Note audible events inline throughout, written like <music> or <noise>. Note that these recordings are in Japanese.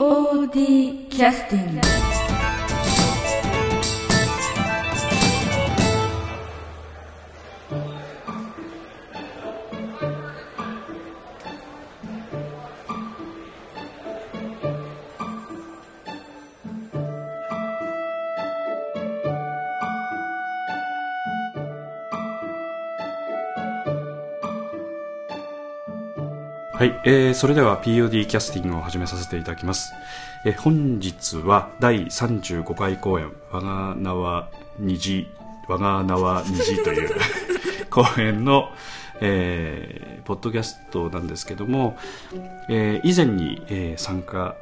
POD キャスティングえー、それでは POD キャスティングを始めさせていただきます。えー本日は第35回公演、我が名は虹、我が名は虹という <laughs> 公演の、えー、ポッドキャストなんですけども、えー以前に、えー参加、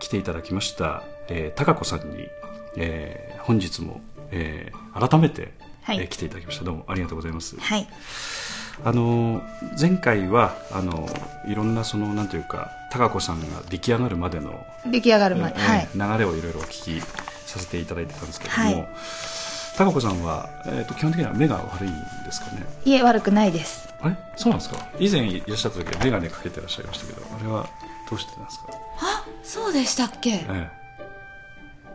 来ていただきました、えー、高子さんに、えー本日も、えー改めて、はいえー来ていただきました。どうもありがとうございます。はい。あの前回はあのいろんなそのなんというか高子さんが出来上がるまでの、出来上がるまで。えーはい。流れをいろいろお聞きさせていただいてたんですけども、はい高子さんは、えー、と基本的には目が悪いんですかね？いえ、悪くないです。あれ？そうなんですか？以前いらっしゃった時は眼鏡かけてらっしゃいましたけどあれはどうしてなんですか、あ、そうでしたっけ？え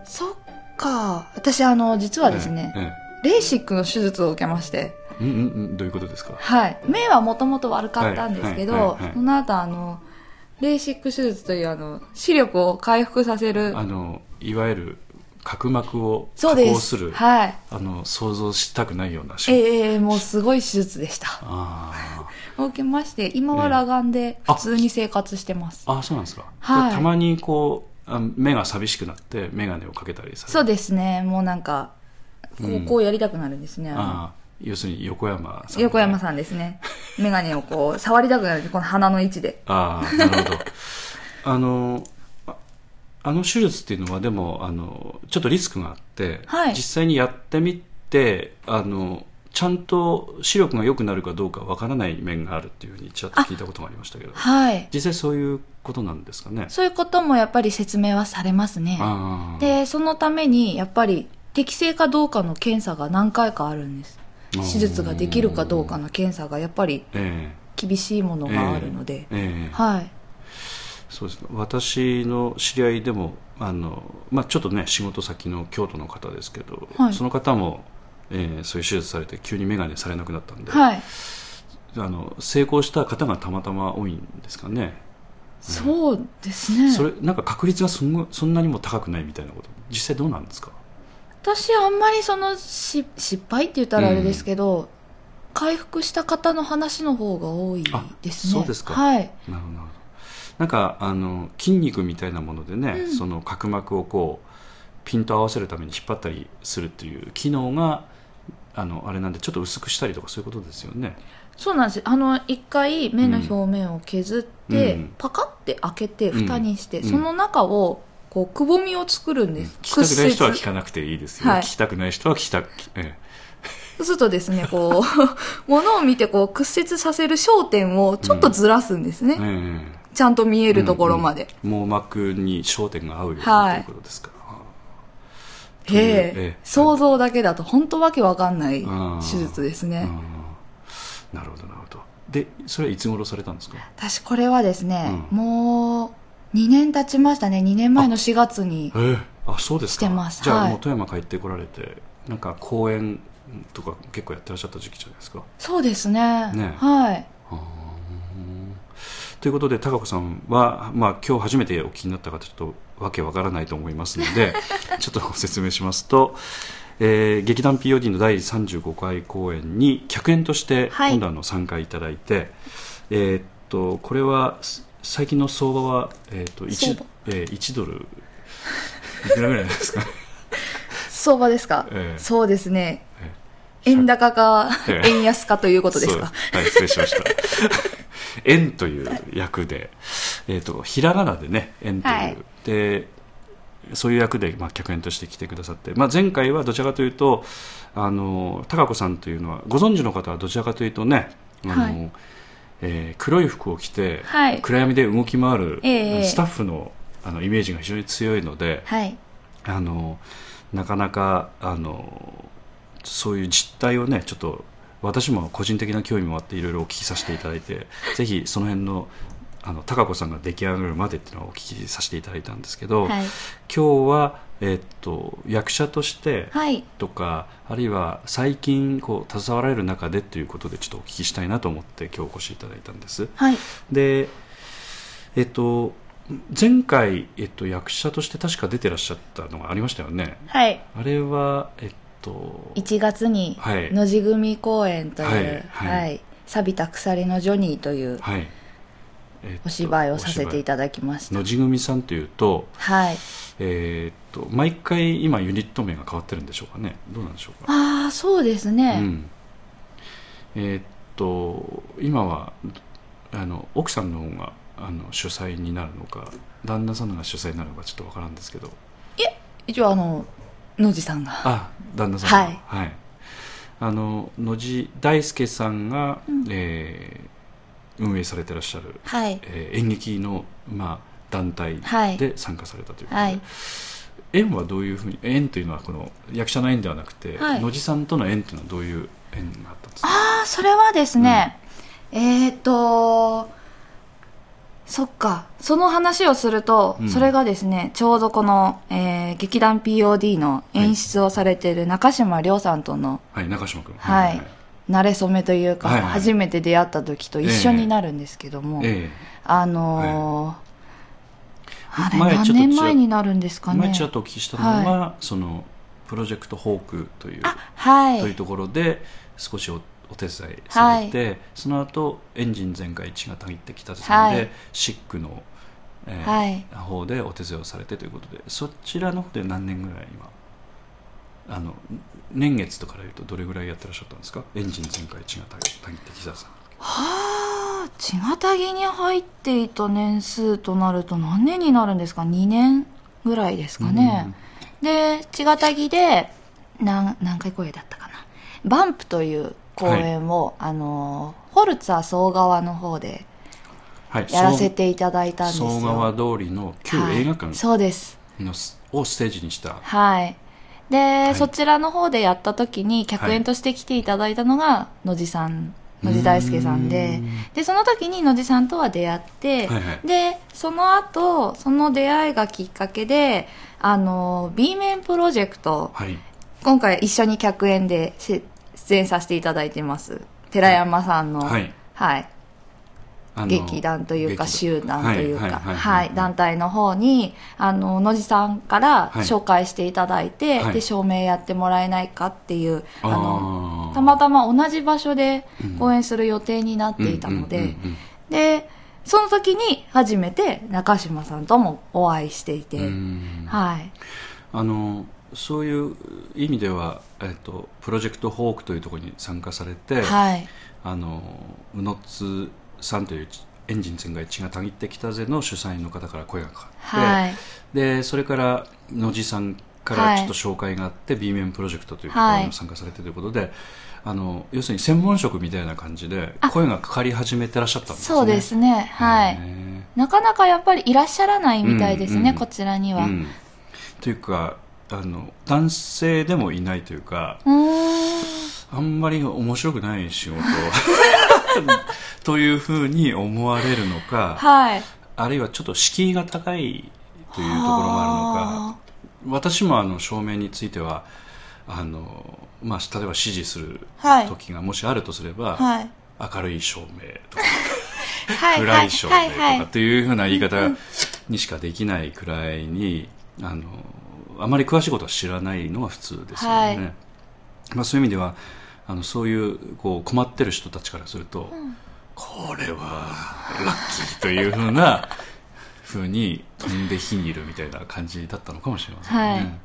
そっか。私、あの、実はえですね、えレーシックの手術を受けまして、えうんうんうんどういうことですか？はい。目はもともと悪かったんですけどその後、あの、レーシック手術という、あの、視力を回復させる。あのいわゆる角膜を加そうです。工するはい。あの想像したくないような手術ええもうすごい手術でした。あー受けまして、今は裸眼で普通に生活してます。あそうなんですか、はいでたまにこうあ目が寂しくなって眼鏡をかけたりさそうですね。もうなんか、こうやりたくなるんですね。あ要するに横山さん、横山んさんですね。メガネをこう、<laughs> 触りたくなるこの鼻の位置で。ああなるほどあのああの手術っていうのはでもあのちょっとリスクがあって、はい実際にやってみてあのちゃんと視力が良くなるかどうかわからない面があるっていうふうにちらっと聞いたことがありましたけどはい。実際そういうことなんですかね？そういうこともやっぱり説明はされますね。で、そのために、やっぱり、適正かどうかの検査が何回かあるんです。手術ができるかどうかの検査がやっぱりえ厳しいものえがあるので。はい。そうですね私の知り合いでもあの、まあ、ちょっとね仕事先の京都の方ですけど、はいその方も、えーそういう手術されて急に眼鏡されなくなったんで、はい。あの成功した方がたまたま多いんですかね、そうですね。それなんか確率がそんごそんなにも高くないみたいなこと実際どうなんですか？私あんまりそのし失敗って言ったらあれですけど、回復した方の話の方が多いですね。あそうですか。はい。なるほど。なんかあの筋肉みたいなものでね、うん。その角膜をこうピント合わせるために引っ張ったりするっていう機能があのあれなんでちょっと薄くしたりとかそういうことですよね。そうなんです。あの、一回目の表面を削って、うん。パカって開けて、うん。蓋にして、うん。その中を、こう、くぼみを作るんです。聞きたくない人は聞屈かなくていいですよ、はい。聞きたくない人は聞きたく、え折そうするとですね、こう、<laughs> ものを見て、こう、屈折させる焦点をちょっとずらすんですね。ええちゃんと見えるところまで。うんうん。網膜に焦点が合うようにとはい。いうことですか、というへえ。ええ。想像だけだと本当わけわかんない手術ですね。うん。なるほどなるほど。でそれはいつ頃されたんですか？私これはですね、うん。もう2年経ちましたね。2年前の4月に。ええあそうですかしてますじゃあ、はいもう富山帰ってこられてなんか公演とか結構やってらっしゃった時期じゃないですかそうですね。ねはい。ということで高子さんは、まあ、今日初めてお聞きになった方ちょっとわけわからないと思いますので <laughs> ちょっとご説明しますと、えー劇団 POD の第35回公演に客演としてはい今度あの参加いただいて、えーっとこれはす最近の相場は、えーっと 1, 相場？えー1ドル。いくらぐらいですか？相場ですか、ええ。そうですね。え円高か、ええ。円安かということですか？はい、失礼しました。<laughs> 円という役で、えっ、と、ひらがなでね、円という、はい。で、そういう役で、まあ、客演として来てくださって、まあ、前回はどちらかというと、あの、高子さんというのは、ご存知の方はどちらかというとね、あの、はいえー黒い服を着て、はい暗闇で動き回る、ええスタッフのあのイメージが非常に強いので、はい。あのなかなかあのそういう実態をねちょっと私も個人的な興味もあっていろいろお聞きさせていただいてぜひその辺のあの高子さんが出来上がるまでっていうのをお聞きさせていただいたんですけど、はい。今日は、えっと役者としてはい。とか、あるいは最近こう携わられる中でということでちょっとお聞きしたいなと思って今日お越しいただいたんです。はい。でえっと前回、えっと、役者として確か出てらっしゃったのがありましたよね。はい。あれはえっと1月にはい。野地組公演という、はい。ははいい。錆びた鎖のジョニーというはい、えっとお芝居をさせていただきました。野地組さんというと,、はい。えーっと毎回今ユニット名が変わってるんでしょうかね。どうなんでしょうか。ああそうですね、うん、えーっと今はあの奥さんの方があの主催になるのか旦那さんのが主催になるのかちょっとわからんですけど。一応あの野地さんが。あ旦那さんが。はい。はい、あの野地大輔さんが、うん。えー運営されてらっしゃる、はい。えー演劇の、まあ、団体はい。で参加されたということで、はい。縁はどういうふうに縁というのはこの役者の縁ではなくて、はい。野地さんとの縁というのはどういう縁があったんですかああそれはですね、えっ、ー、とそっか。その話をすると、うん。それがですねちょうどこの、えー劇団 POD の演出をされている中島亮さんとのはい中島君。はい馴れ初めというか、はいはい。初めて出会った時と一緒になるんですけども、えあのーあれ前ちょっと何年前になるんですえかね。前ちらっとお聞きしたのは、そのプロジェクトホークという、あはい。というところで少しおお手伝いされて、その後エンジン全開血がたぎってきたさんで、はい。シックの、えーはい。方でお手伝いをされてということでそちらの方で何年ぐらい今？あの年月とかでいうとどれぐらいやってらっしゃったんですか？エンジン全開血がたぎってきたさん。はあ血がたぎに入っていた年数となると何年になるんですか？2年ぐらいですかね、で血がたぎで何何回公演だったかな？バンプという公演を、あのホルツァ総川の方ではいやらせていただいたんですよ。総川通りの旧はい。映画館そうです。のスをステージにした。はいで、い。そちらの方でやった時に客演として来ていただいたのが野地さん野地大輔さんででその時に野地さんとは出会って、はいはい。でその後その出会いがきっかけであの B 面プロジェクトはい。今回一緒に客演でし出演させていただいてます。寺山さんの、はい。はい劇団というか劇集団というか、はい団体の方に、あの、野地さんからはい。紹介していただいて、はい。で、証明やってもらえないかっていう、あの、たまたま同じ場所でうん。公演する予定になっていたので、で、その時に初めて中島さんともお会いしていて、うん。はい。あのそういう意味では、えっと、プロジェクトホークというところに参加されて、はい。あの宇野津さんというエンジン全開血がたぎってきたぜの主催の方から声がかかって、はい。でそれから野地さんからちょっと紹介があって、B 面プロジェクトというところにも参加されてということで、あの要するに専門職みたいな感じであ声がかかり始めてらっしゃったんですねそうですね。はい。へなかなかやっぱりいらっしゃらないみたいですね、うんうんこちらには。ううんというかあの男性でもいないというかーん。あんまり面白くない仕事 <laughs> というふうに思われるのか、はい。あるいはちょっと敷居が高いというところもあるのか私もあの照明についてはあの、まあ、例えば指示するはい時がもしあるとすれば、はい。明るい照 <laughs> 明とかはい。暗い照明とはい。かっていうふうな言い方にしかできないくらいにあのあまり詳しいことは知らないのが普通ですよね、はいまあ、そういう意味ではあのそういうこう困ってる人たちからすると、これはラッキーというふうな <laughs> ふうに飛んで火にいるみたいな感じだったのかもしれませんね、はい。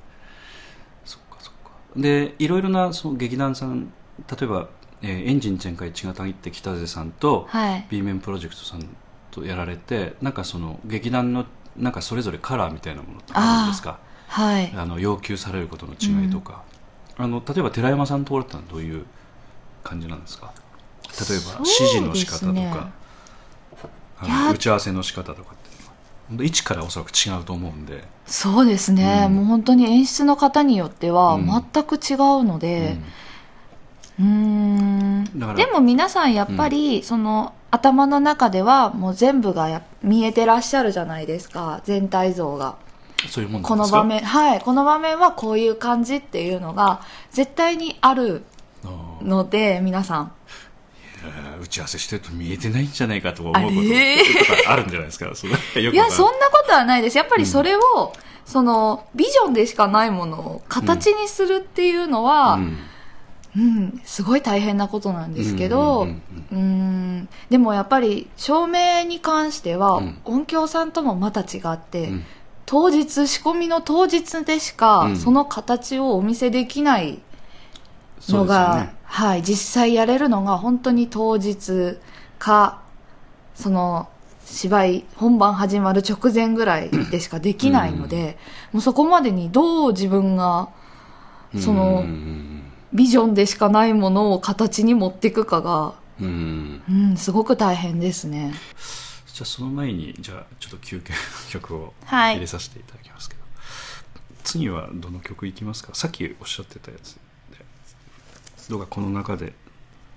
そっかそっか。でいろいろなその劇団さん例えば、えーエンジン全開血がたぎって北瀬さんと、はい。B 面プロジェクトさんとやられてなんかその劇団のなんかそれぞれカラーみたいなものってあるんですか？はい。あの要求されることの違いとか、あの例えば寺山さんのところってのはどういう感じなんですか？例えば指示の仕方とか、あいや。の打ち合わせの仕方とかっていうのは。本当位置からおそらく違うと思うんで、そうですね、うん。もう本当に演出の方によってはうん。全く違うので、うーん。だからでも皆さんやっぱり、その頭の中ではもう全部がや見えてらっしゃるじゃないですか。全体像がそういうもんこの場面はいこの場面はこういう感じっていうのが絶対にあるので皆さん。打ち合わせしてると見えてないんじゃないかと思うことあるんじゃないですか？い。やそんなことはないです。やっぱりそれを、そのビジョンでしかないものを形にするっていうのは、うん。うん、すごい大変なことなんですけど、ううんうんうん。ん。でもやっぱり照明に関しては、うん。音響さんともまた違って、うん当日仕込みの当日でしか、うん。その形をお見せできないのが、ね。はい、実際やれるのが本当に当日かその芝居本番始まる直前ぐらいでしかできないので、もうそこまでにどう自分がその、うん。うんビジョンでしかないものを形に持っていくかが、うんうん。うん、すごく大変ですね。じゃあその前にじゃあちょっと休憩の曲をはい入れさせていただきますけど、次はどの曲いきますか？さっきおっしゃってたやつでどうかこの中で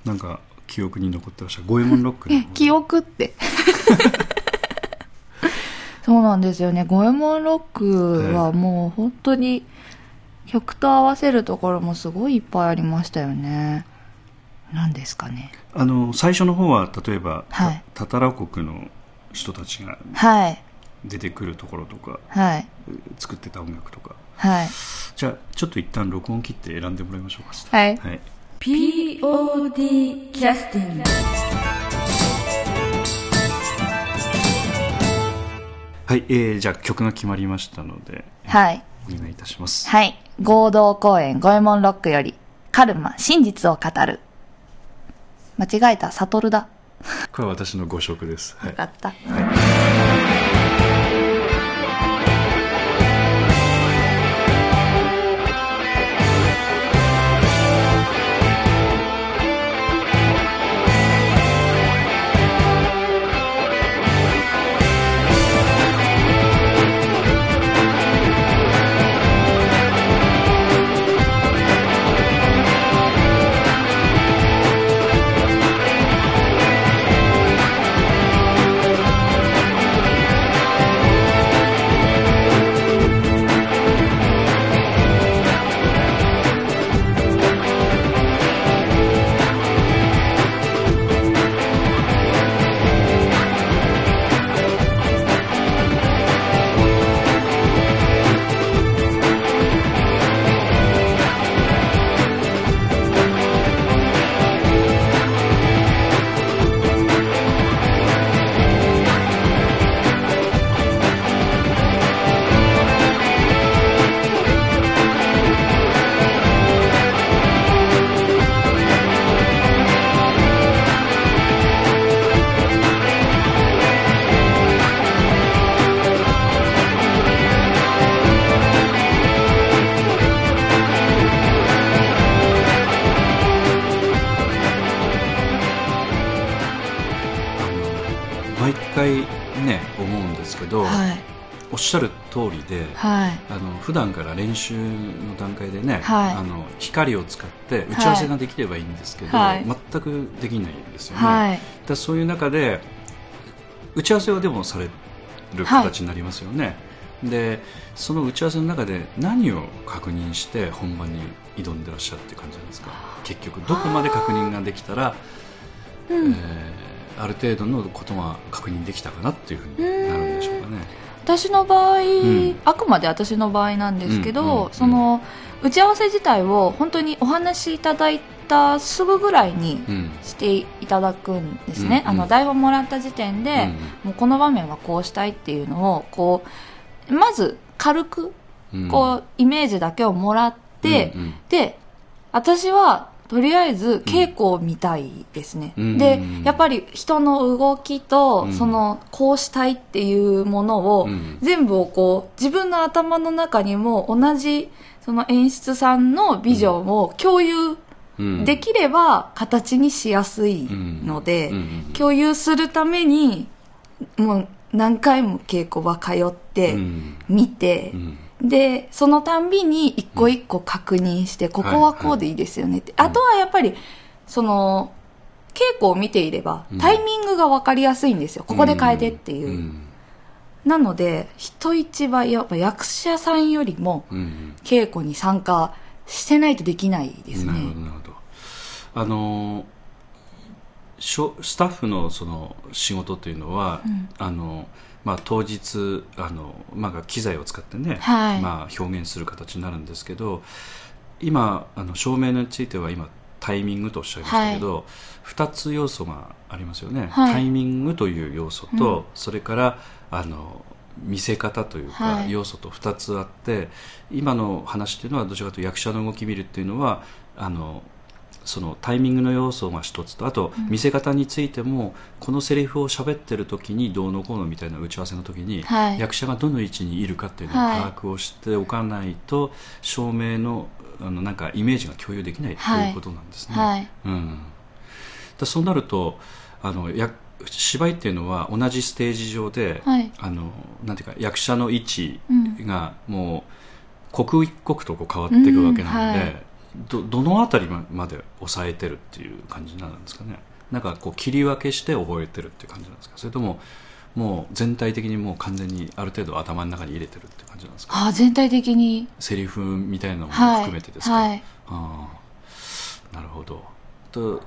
なんか記憶に残ってらっしゃる五右衛門ロックのえ、記憶って。<laughs> そうなんですよね。五右衛門ロックはもう本当に曲と合わせるところもすごいいっぱいありましたよね。何ですかね。あの最初の方は例えば、たはいタタラ国の人たちがはい。出てくるところとかはい。作ってた音楽とかはい。じゃあちょっと一旦録音切って選んでもらいましょうかはい。はい POD キャスティング。はい、えー、じゃあ曲が決まりましたのではい。お願いいたしますはい。合同公演五右衛門ロックより、カルマ、真実を語る。間違えた、サトルだ。これは私のご職です、はい。よかった。毎しゃる通りで、はい。あの普段から練習の段階でね、はい。あの光を使って打ち合わせができればいいんですけど、はい。全くできないんですよね、はい。だそういう中で打ち合わせはでもされる形になりますよね、でその打ち合わせの中で何を確認して本番に挑んでらっしゃるっていう感じなんですか？結局どこまで確認ができたら、えーある程度のことが確認できたかなっていうふうになるんでしょうかね私の場合、ん。あくまで私の場合なんですけど、その打ち合わせ自体を本当にお話しいただいたすぐぐらいにうん。していただくんですね、うんうんあの台本もらった時点で、もうこの場面はこうしたいっていうのをこうまず軽くうん。こう、イメージだけをもらって、で私はとりあえず稽古を見たいですね、うん。でうんやっぱり人の動きと、うん。そのこうしたいっていうものを、うん。全部をこう自分の頭の中にも同じその演出さんのビジョンを共有うん。できれば形にしやすいので、共有するためにもう何回も稽古場通って、うん。見て、うんでそのたんびに一個一個確認して、ここはこうでいいですよねって、あとはやっぱりその稽古を見ていれば、タイミングが分かりやすいんですよ。ここで変えてっていう。うん。なので、人一倍、やっぱ役者さんよりも、うん稽古に参加してないとできないですなるほどね。なるほど。あのーしょスタッフのその仕事というのは、あのまあ、当日あの、まあ、機材を使ってね、はい。まあ、表現する形になるんですけど今あの照明については今タイミングとおっしゃいましたけど、2つ要素がありますよね、はい。タイミングという要素と、それからあの見せ方というか、はい。要素と2つあって今の話というのはどちらかというと役者の動き見るっていうのはあのそのタイミングの要素が一つとあと見せ方についても、このセリフを喋ってる時にどうのこうのみたいな打ち合わせの時に、はい。役者がどの位置にいるかっていうのをはい。把握をしておかないと、照明のあのなんかイメージが共有できないとはいい。うことなんですね。はい。うん、だそうなるとあのや芝居っていうのは同じステージ上で、はい。あのなんていうか役者の位置うん。がもう刻一刻とこう変わっていくわけなので、うん。はいどどのあたりまで抑えてるっていう感じなんですかねなんかこう切り分けして覚えてるっていう感じなんですかそれとももう全体的にもう完全にある程度頭の中に入れてるって感じなんですかあ全体的に。セリフみたいなのもはい。含めてですか、はい。ああなるほどと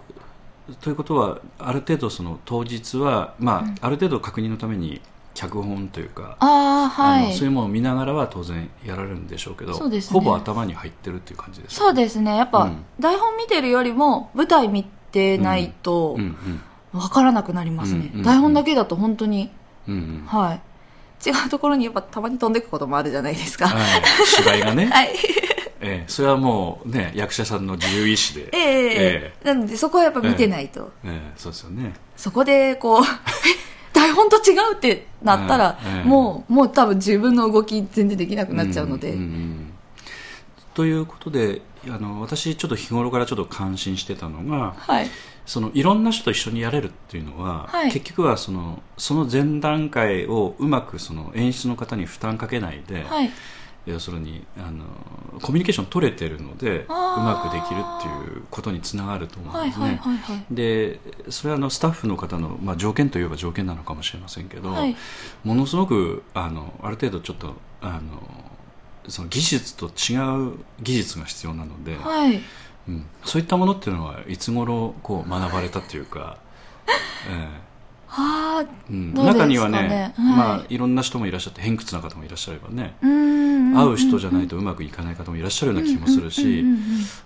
ということはある程度その当日は、まあある程度確認のために脚本というか、ああ、はい。あのそういう。ものを見ながらは当然やられるんでしょうけどそうですね。ほぼ頭に入ってるっていう感じですかそうですね。やっぱ、うん。台本見てるよりも、舞台見てないとうん、うん。わからなくなりますね。うんうん。うん台本だけだと本当に、うんうん。はい。違うところにやっぱたまに飛んでくこともあるじゃないですか。はい、芝居がね、<laughs> はい。ええそれはもうね役者さんの自由意志で。えええなのでそこはやっぱ見てないと。ええそうですよね。そこでこう、<laughs> 本と違うってなったら、ええもう、もう多分自分の動き全然できなくなっちゃうので。んんんということであの私ちょっと日頃からちょっと感心してたのがはい。そのいろんな人と一緒にやれるっていうのは、はい結局はそのその前段階をうまくその演出の方に負担かけないで、はい。要するにあのコミュニケーション取れてるのでうまくできるっていうことにつながると思うんはい。ですね。でそれはあのスタッフの方の、まあ、条件といえば条件なのかもしれませんけど、はいものすごくあのある程度ちょっとあのその技術と違う技術が必要なので、はい。うん、そういったものっていうのはいつ頃こう学ばれたというか、<laughs> えはあ、えうん、中にはね、はい。まあ、いろんな人もいらっしゃって偏屈な方もいらっしゃればね。会う人じゃないとうまくいかない方もいらっしゃるような気もするし、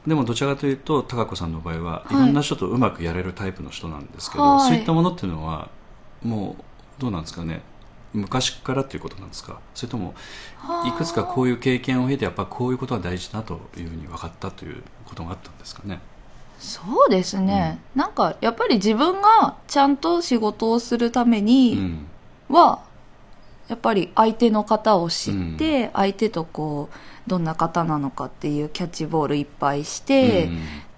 でもどちらかというと高子さんの場合ははい。いろんな人とうまくやれるタイプの人なんですけど、はい。そういったものっていうのはもうどうなんですかね。昔からということなんですか。それともはあ。いくつかこういう経験を経てやっぱこういうことが大事だというふうに分かったということがあったんですかねそうですね、なんかやっぱり自分がちゃんと仕事をするためうにん。は、やっぱり相手の方を知って、相手とこうどんな方なのかっていうキャッチボールいっぱいして、っ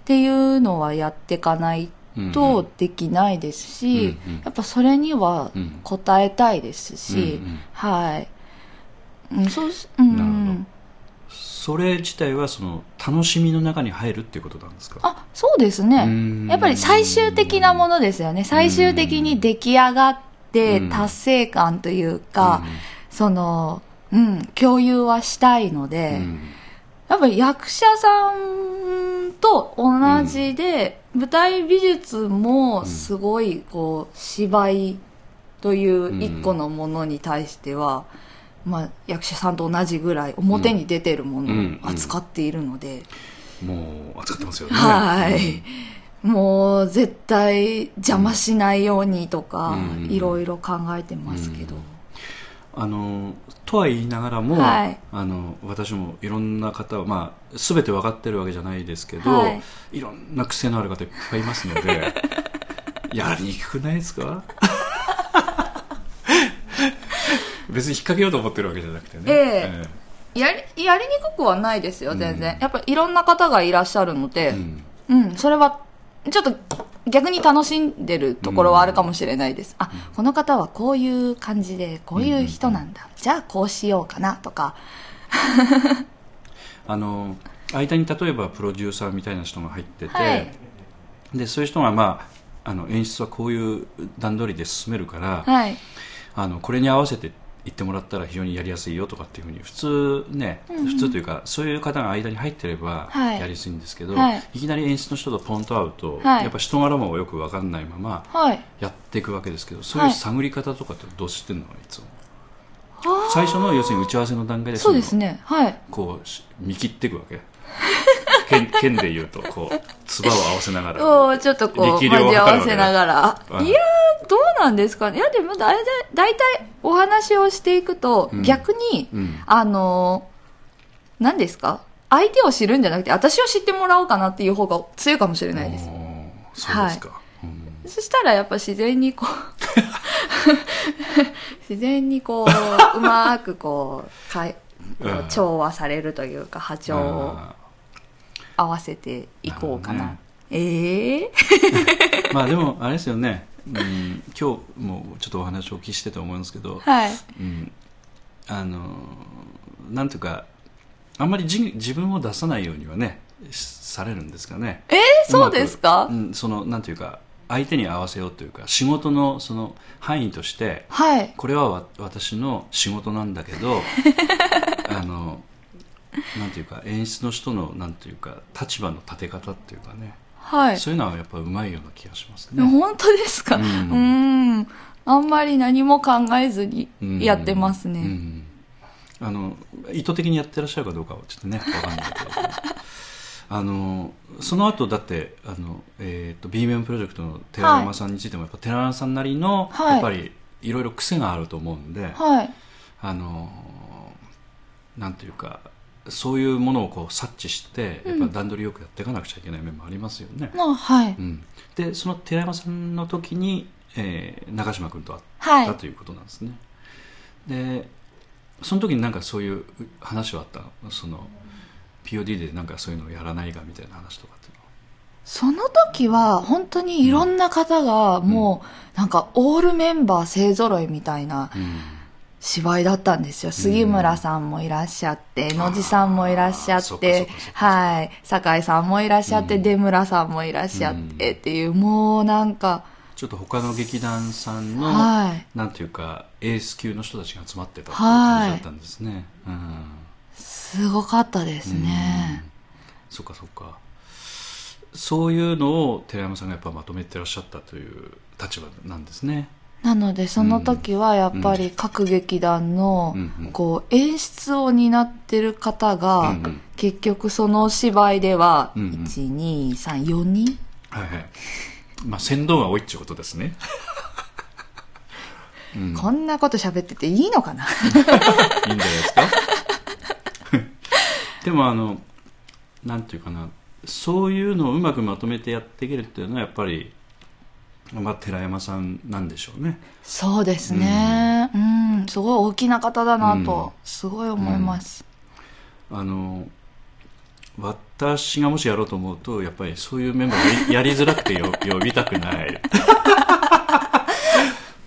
ていうのはやっていかないうんとできないですし、うんうん。やっぱそれにはうん。応えたいですし、うんうん。はい、うん、そうし、うん、それ自体はその楽しみの中に入るっていうことなんですか？あそうですね。うん。やっぱり最終的なものですよね。最終的に出来上がってうん。達成感というか、その、うん、共有はしたいので、うん。やっぱり役者さんと同じで、舞台美術もすごいこう芝居という一個のものに対しては、まあ、役者さんと同じぐらい表に出てるものを扱っているので、もう扱ってますよね。はい、もう絶対邪魔しないようにとか、うん。いろいろ考えてますけど、あのとは言いながらも、はい。あの私もいろんな方は、まあ、全て分かってるわけじゃないですけど、はい。い、ろんな癖のある方いっぱいいますので <laughs> やりにくくないですか？別に引っ掛けようと思ってるわけじゃなくてね、ええ。やりやりにくくはないですよ全然、やっぱいろんな方がいらっしゃるので、うん。うん、それは、ちょっと逆に楽しんでるところはあるかもしれないです。あ、この方はこういう感じで、こういう人なんだ。じゃあこうしようかなとか。<laughs> あの間に例えばプロデューサーみたいな人が入ってて、はい。でそういう人が、まあ、あの演出はこういう段取りで進めるから、はい。あのこれに合わせて言ってもらったら非常にやりやすいよとかっていうふうに普通ね、普通というかそういう方が間に入ってればはい。やりやすいんですけど、はい。い、きなり演出の人とポンと会うと、はい。やっぱ人柄もよく分かんないままはい。やっていくわけですけどそういうはい探り方とかってどうしてんのいつも。最初の要するに打ち合わせの段階でのそうですね。はい。こうし見切っていくわけ <laughs> 剣剣で言うとこう唾を合わせながら <laughs> ちょっとこう、力量を交わせながら。うん。いやー、どうなんですかね。いや、でもだいたい、だいたいお話をしていくと、うん。逆に、うん。あのー何ですか。相手を知るんじゃなくて、私を知ってもらおうかなっていう方が強いかもしれないです。そうですか、うん。そしたらやっぱ自然にこう、<laughs> 自然にこう、<laughs> うまーくこう、かい調和されるというか、波長を。あ合わせていこうかな。ええー？<laughs> まあでもあれですよね、うん、今日もちょっとお話をお聞きしてて思うんですけど、はい。うん、あのなんていうかあんまりじ自分を出さないようにはねしされるんですかねえー、そうですか？うん、そのなんていうか相手に合わせようというか仕事のその範囲としてはい。これはわ私の仕事なんだけど <laughs> あのなんていうか演出の人のなんていうか立場の立て方っていうかね、はい。そういうのはやっぱうまいような気がしますね。本当ですか？ううん。あんまり何も考えずにうんやってますね。うんあの意図的にやってらっしゃるかどうかはちょっとねわかんないけどあのその後だってあの、えー、と B 面プロジェクトの寺山さんについても、やっぱ寺山さんなりの、はいやっぱりいろいろ癖があると思うんで、はい。あのなんていうかそういうものをこう察知してやっぱ段取りよくやっていかなくちゃいけない面もありますよね、のはい。うん、でその寺山さんの時に、えー中島君と会っはい。た。ということなんですね、でその時になんかそういう話はあったの？その POD でなんかそういうのをやらないかみたいな話とかっていうのは。その時は本当にいろんな方がもうなんかオールメンバー勢揃いみたいな芝居だったんですよ。杉村さんもいらっしゃって、野地さんもいらっしゃそってはい、酒井さんもいらっしゃって、うん。出村さんもいらっしゃってっていう、もうなんか、ちょっと他の劇団さんの、はい。なんていうかエース級の人たちが集まってたっていう感じだったんですね、うん。すごかったですね。そっかそっか。そういうのを寺山さんがやっぱまとめてらっしゃったという立場なんですねなのでその時はやっぱり各劇団のこう演出を担ってる方が結局その芝居ではうんうん。123人？はいはい。まあ船頭が多いっていうことですね。<laughs> うん。こんなこと喋ってていいのかな？<laughs> いいんじゃないですか？<laughs> でもあのなんていうかなそういうのをうまくまとめてやっていけるっていうのはやっぱり、まあ、寺山さんなんでしょうね。そうですね。うん。すごい大きな方だなうん。とすごい思います。あの私がもしやろうと思うとやっぱりそういうメンバーをやり <laughs> づらくてよ呼びたくない。<laughs>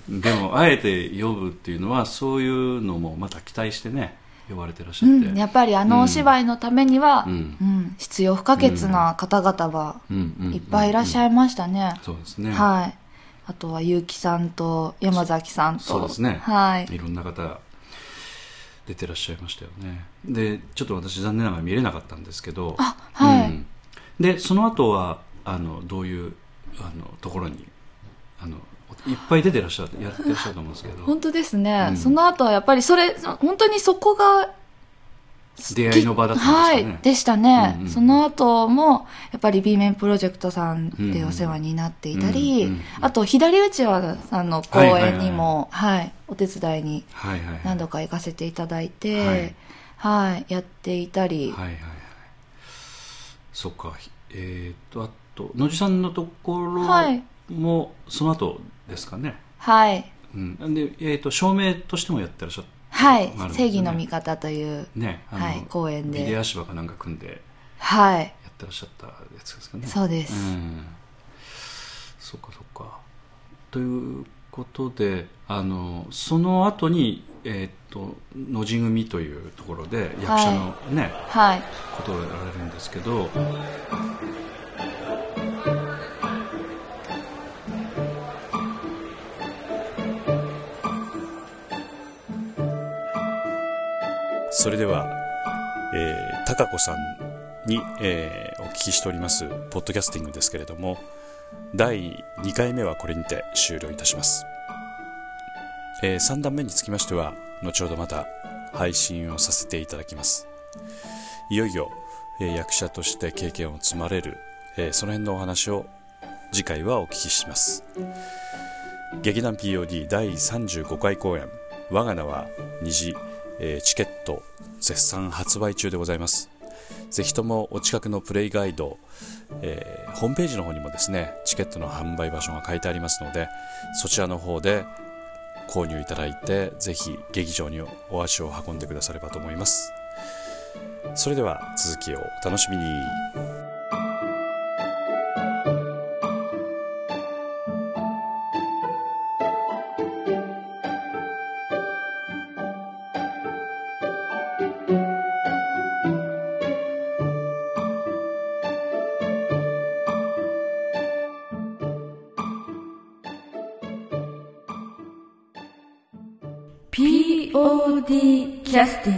でもあえて呼ぶっていうのはそういうのもまた期待してね呼ばれてらっしゃって、うんやっぱりあのお芝居のためにはううんん必要不可欠な方々はいっぱいいらっしゃいましたね。そうですね、はい。あとは、結城さんと山崎さんと。そうですね。はい。いろんな方出てらっしゃいましたよね。でちょっと私残念ながら見れなかったんですけど。あ、はい。うん。でその後はあのどういうあのところにいっぱい出てらっしゃるやってらっしゃると思うんですけど。本当ですね、うん。その後はやっぱりそれ、そ本当にそこが、出会いの場だったんですかね、はい、でしたね、うんうん。その後も、やっぱり B 面プロジェクトさんでお世話になっていたり、うんうんうんあと、左内輪さんの公演にも、はい、お手伝いに何度か行かせていただいて、はい。はい、やっていたり、はいはいはい。そっか。えっ、とあと野地さんのところはい。もその後ですかね、はい、うん、で、えー、と照明としてもやってらっしゃっはい、ね。正義の味方という、ね。はい。公演で。ビデオ足場かなんか組んで。はい、やってらっしゃったやつですかね。そうです。うん。そっかそっか。ということであのその後にえっ、と野地組というところで役者のね、はい。ことをやられるんですけどそれでは、えー、高子さんに、えー、お聞きしておりますポッドキャスティングですけれども第2回目はこれにて終了いたします、えー、3段目につきましては後ほどまた配信をさせていただきます。いよいよ、えー、役者として経験を積まれる、えー、その辺のお話を次回はお聞きします。劇団 POD 第35回公演「我が名は虹」え、チケット絶賛発売中でございます。ぜひともお近くのプレイガイド、えー、ホームページの方にもですねチケットの販売場所が書いてありますのでそちらの方で購入いただいてぜひ劇場にお足を運んでくださればと思います。それでは続きをお楽しみに。キャスティング